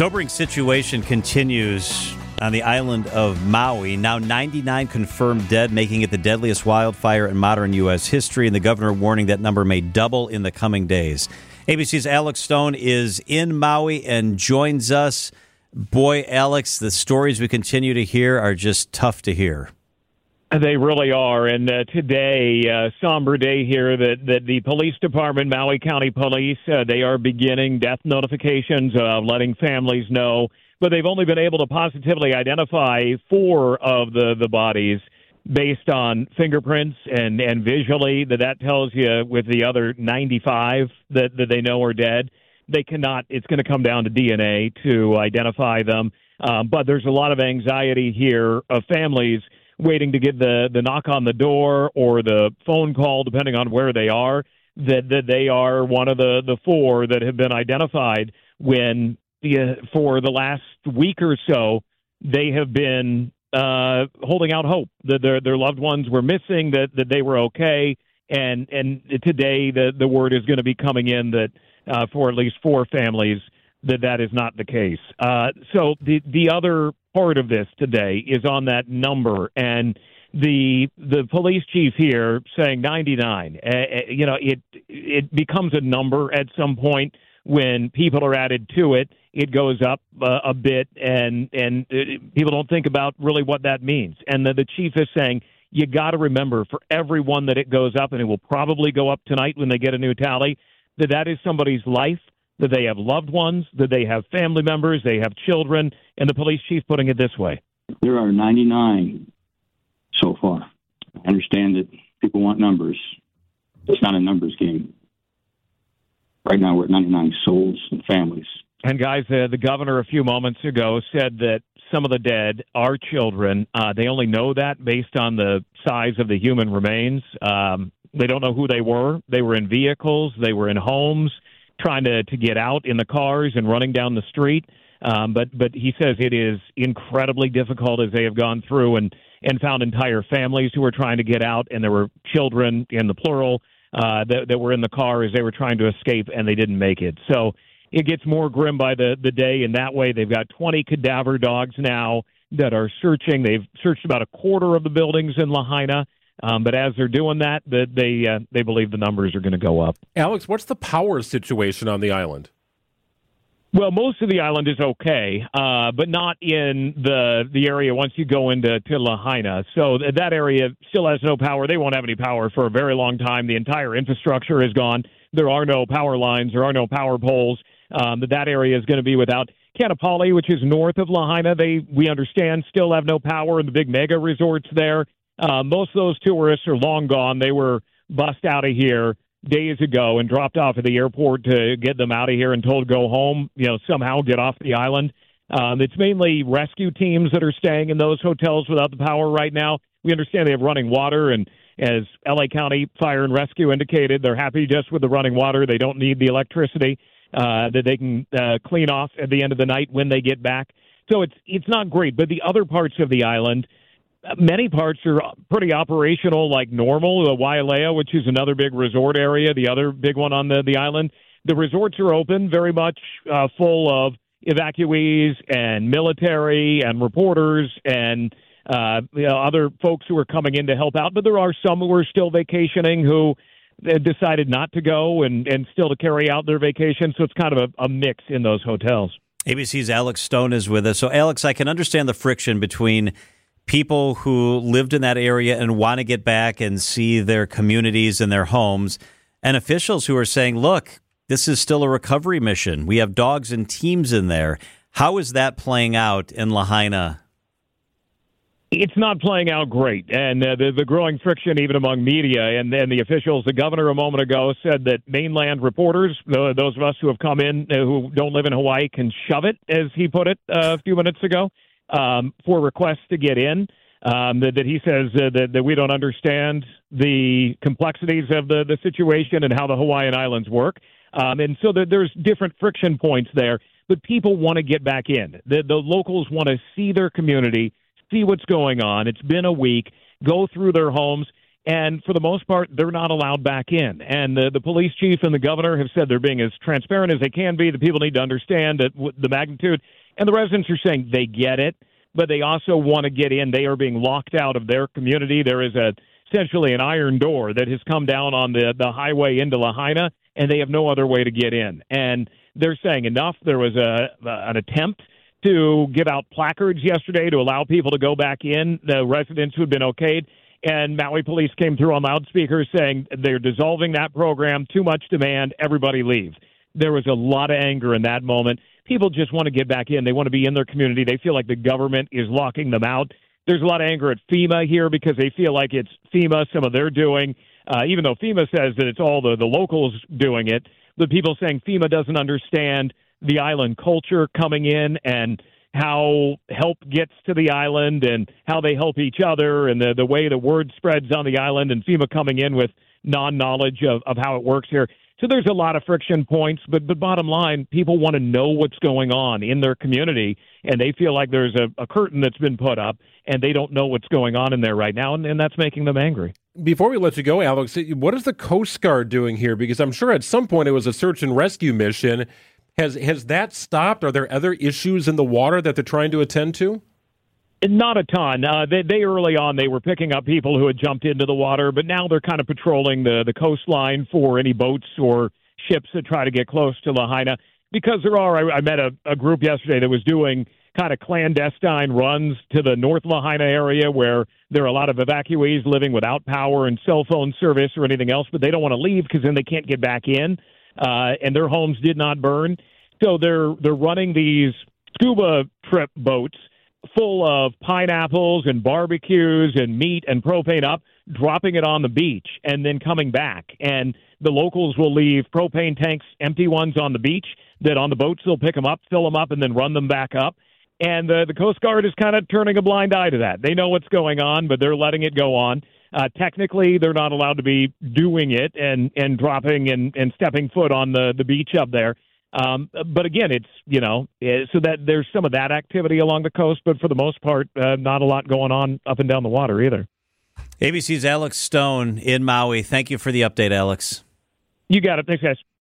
sobering situation continues on the island of Maui. Now 99 confirmed dead, making it the deadliest wildfire in modern U.S. history, and the governor warning that number may double in the coming days. ABC's Alex Stone is in Maui and joins us. Boy, Alex, the stories we continue to hear are just tough to hear. They really are. And uh, today, uh, somber day here that, that the police department, Maui County Police, uh, they are beginning death notifications, uh, letting families know. But they've only been able to positively identify four of the, the bodies based on fingerprints and, and visually that that tells you with the other 95 that, that they know are dead. They cannot, it's going to come down to DNA to identify them. Um, but there's a lot of anxiety here of families – waiting to get the the knock on the door or the phone call, depending on where they are, that that they are one of the the four that have been identified. When the, for the last week or so, they have been uh, holding out hope that their their loved ones were missing, that that they were okay, and and today the the word is going to be coming in that uh, for at least four families that that is not the case. Uh, so the the other part of this today is on that number. And the the police chief here saying 99 uh, you know it it becomes a number at some point when people are added to it it goes up uh, a bit and and uh, people don't think about really what that means. And the, the chief is saying you got to remember for everyone that it goes up and it will probably go up tonight when they get a new tally that that is somebody's life that they have loved ones, that they have family members, they have children, and the police chief putting it this way. There are 99 so far. I understand that people want numbers. It's not a numbers game. Right now, we're at 99 souls and families. And guys, uh, the governor a few moments ago said that some of the dead are children. Uh, they only know that based on the size of the human remains. Um, they don't know who they were. They were in vehicles. They were in homes trying to to get out in the cars and running down the street. Um, but but he says it is incredibly difficult as they have gone through and and found entire families who were trying to get out, and there were children in the plural uh, that that were in the car as they were trying to escape, and they didn't make it. So it gets more grim by the the day. In that way, they've got 20 cadaver dogs now that are searching. They've searched about a quarter of the buildings in Lahaina. Um, but as they're doing that, that they uh, they believe the numbers are going to go up. Alex, what's the power situation on the island? Well, most of the island is okay, uh, but not in the the area once you go into to Lahaina. So th- that area still has no power. They won't have any power for a very long time. The entire infrastructure is gone. There are no power lines. There are no power poles. Um, that area is going to be without. Kaanapali, which is north of Lahaina, they we understand still have no power. In the big mega resorts there uh, most of those tourists are long gone. They were bussed out of here days ago and dropped off at the airport to get them out of here and told go home. You know, somehow get off the island. Um, it's mainly rescue teams that are staying in those hotels without the power right now. We understand they have running water, and as LA County Fire and Rescue indicated, they're happy just with the running water. They don't need the electricity uh, that they can uh, clean off at the end of the night when they get back. So it's it's not great, but the other parts of the island many parts are pretty operational, like normal. The Wailea, which is another big resort area, the other big one on the the island. The resorts are open, very much uh, full of evacuees and military and reporters and uh, you know, other folks who are coming in to help out. But there are some who are still vacationing who decided not to go and and still to carry out their vacation. So it's kind of a, a mix in those hotels. ABC's Alex Stone is with us. So, Alex, I can understand the friction between people who lived in that area and want to get back and see their communities and their homes, and officials who are saying, look, this is still a recovery mission. We have dogs and teams in there. How is that playing out in Lahaina? It's not playing out great, and uh, the, the growing friction even among media and then the officials. The governor a moment ago said that mainland reporters, uh, those of us who have come in uh, who don't live in Hawaii, can shove it, as he put it uh, a few minutes ago um, for requests to get in. Um, that, that, he says uh, that, that we don't understand the complexities of the, the situation and how the Hawaiian Islands work. Um, and so the, there's different friction points there, but people want to get back in. The, the locals want to see their community, see what's going on. It's been a week, go through their homes. And for the most part, they're not allowed back in. And the, the police chief and the governor have said they're being as transparent as they can be. The people need to understand that the magnitude. And the residents are saying they get it, but they also want to get in. They are being locked out of their community. There is a essentially an iron door that has come down on the, the highway into Lahaina, and they have no other way to get in. And they're saying enough. There was a an attempt to give out placards yesterday to allow people to go back in, the residents who had been okayed. And Maui police came through on loudspeakers saying they're dissolving that program, too much demand, everybody leave. There was a lot of anger in that moment. People just want to get back in. They want to be in their community. They feel like the government is locking them out. There's a lot of anger at FEMA here because they feel like it's FEMA, some of their doing, uh, even though FEMA says that it's all the, the locals doing it. The people saying FEMA doesn't understand the island culture coming in and how help gets to the island and how they help each other and the, the way the word spreads on the island and FEMA coming in with non knowledge of, of how it works here. So there's a lot of friction points, but but bottom line, people want to know what's going on in their community, and they feel like there's a, a curtain that's been put up, and they don't know what's going on in there right now, and, and that's making them angry. Before we let you go, Alex, what is the Coast Guard doing here? Because I'm sure at some point it was a search and rescue mission. Has has that stopped? Are there other issues in the water that they're trying to attend to? Not a ton. Uh, they, they early on they were picking up people who had jumped into the water, but now they're kind of patrolling the the coastline for any boats or ships that try to get close to Lahaina. Because there are, I, I met a, a group yesterday that was doing kind of clandestine runs to the North Lahaina area where there are a lot of evacuees living without power and cell phone service or anything else, but they don't want to leave because then they can't get back in, uh, and their homes did not burn. So they're they're running these scuba trip boats full of pineapples and barbecues and meat and propane up, dropping it on the beach and then coming back. And the locals will leave propane tanks, empty ones on the beach, that on the boats they'll pick them up, fill them up, and then run them back up. And the, the Coast Guard is kind of turning a blind eye to that. They know what's going on, but they're letting it go on. Uh, technically, they're not allowed to be doing it and, and dropping and, and stepping foot on the, the beach up there. Um, but again, it's you know eh, so that there's some of that activity along the coast, but for the most part, uh, not a lot going on up and down the water either. ABC's Alex Stone in Maui. Thank you for the update, Alex. You got it. Thanks, guys.